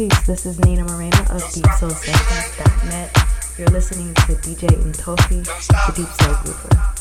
Peace. This is Nina Morena of DeepSoulSessions.net. You're listening to DJ Ntofi, the Deep Soul Groover.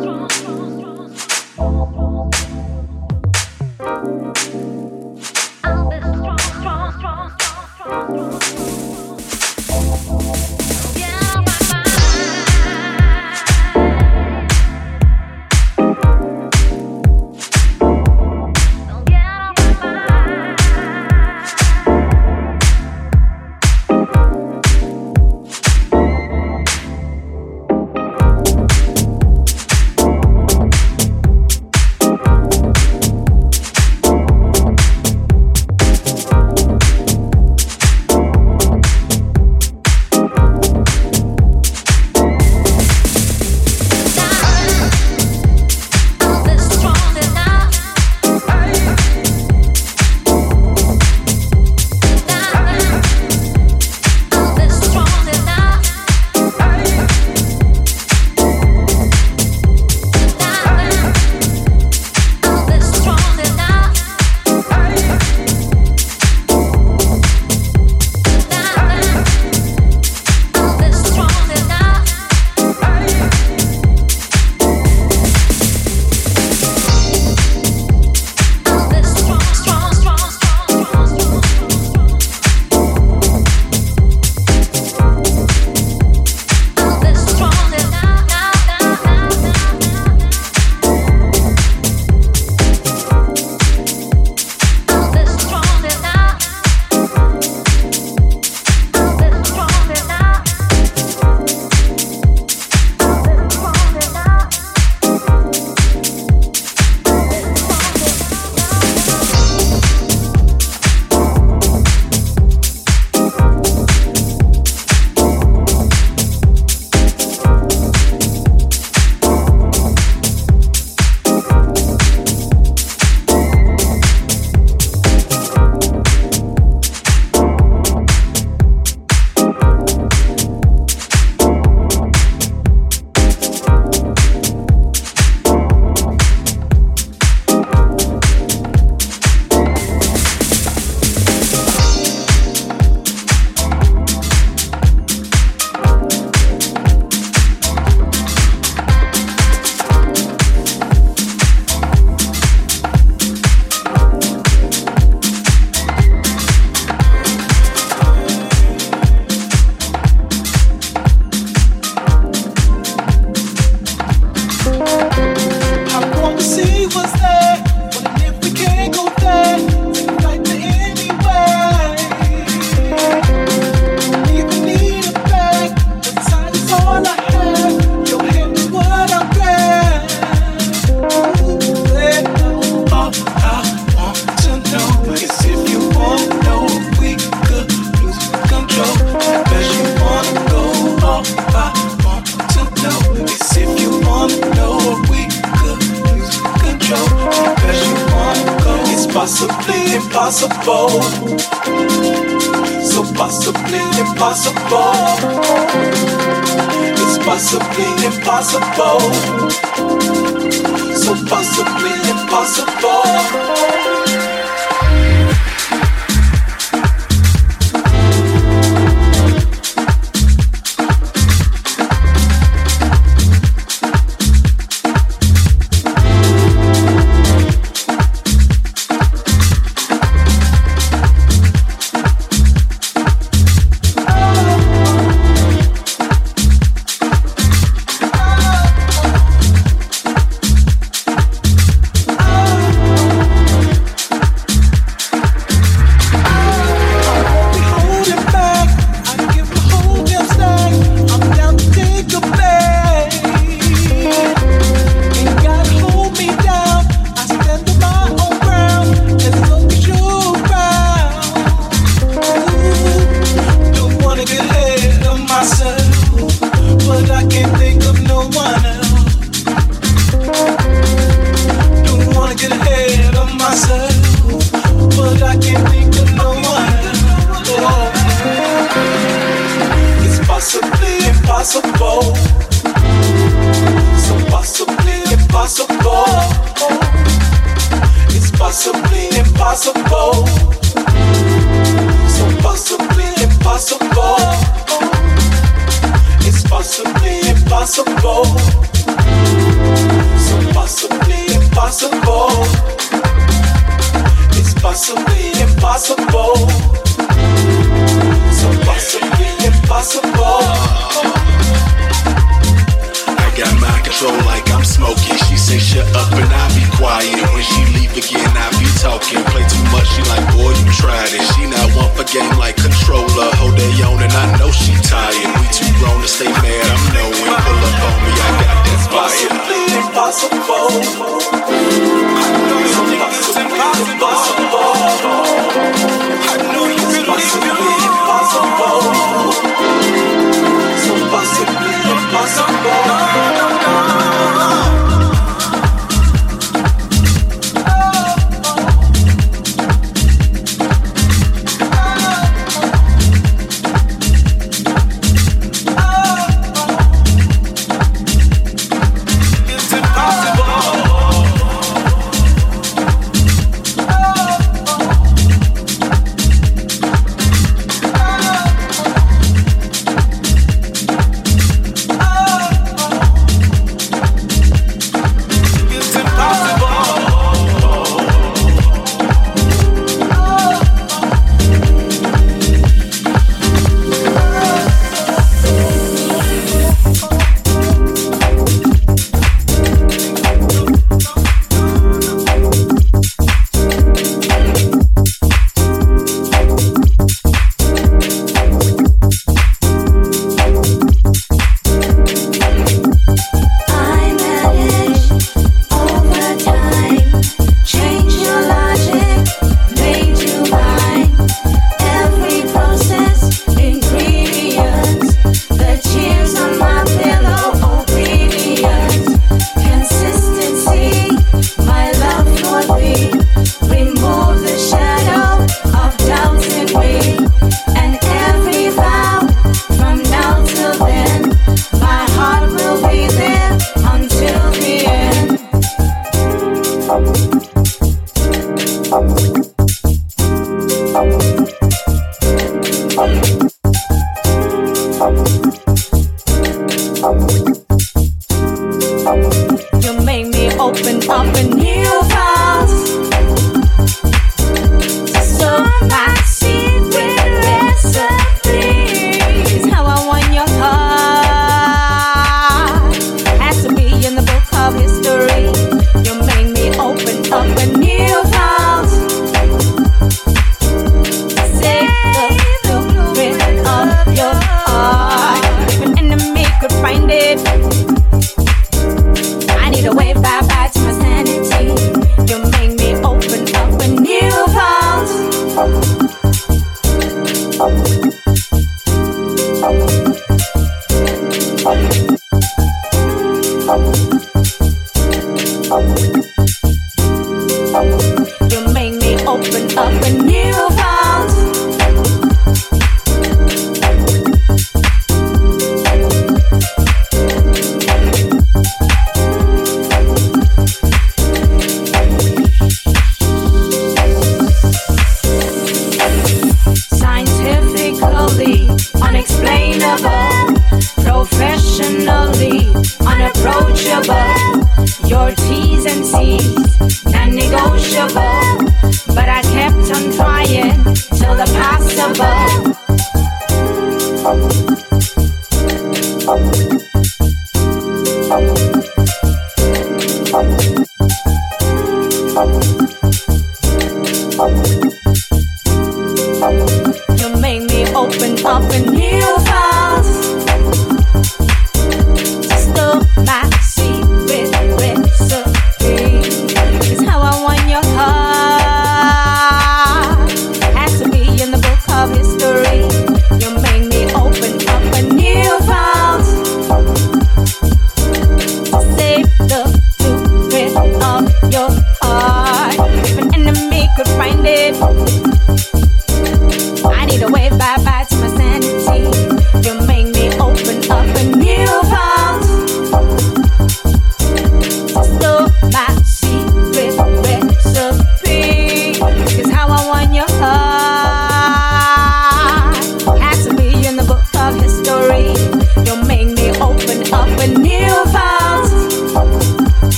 strong.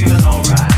feeling alright.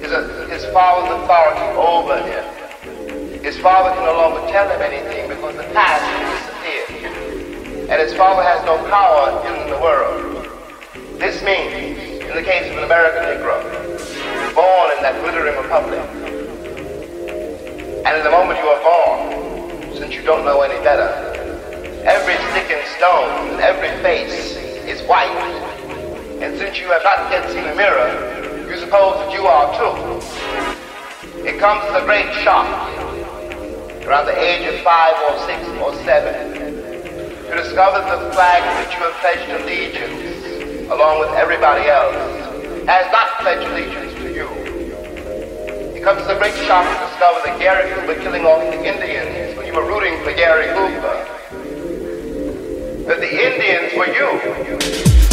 His, his father's authority over him. His father can no longer tell him anything because the past has disappeared. And his father has no power in the world. This means, in the case of an American Negro, born in that glittering republic, and in the moment you are born, since you don't know any better, every stick and stone and every face is white. And since you have not yet seen a mirror, you suppose that you are too. It comes as a great shock around the age of five or six or seven, to discover the flag which you have pledged allegiance, along with everybody else, has not pledged allegiance to you. It comes as a great shock to discover that Gary Cooper killing off the Indians when you were rooting for Gary Cooper. That the Indians were you.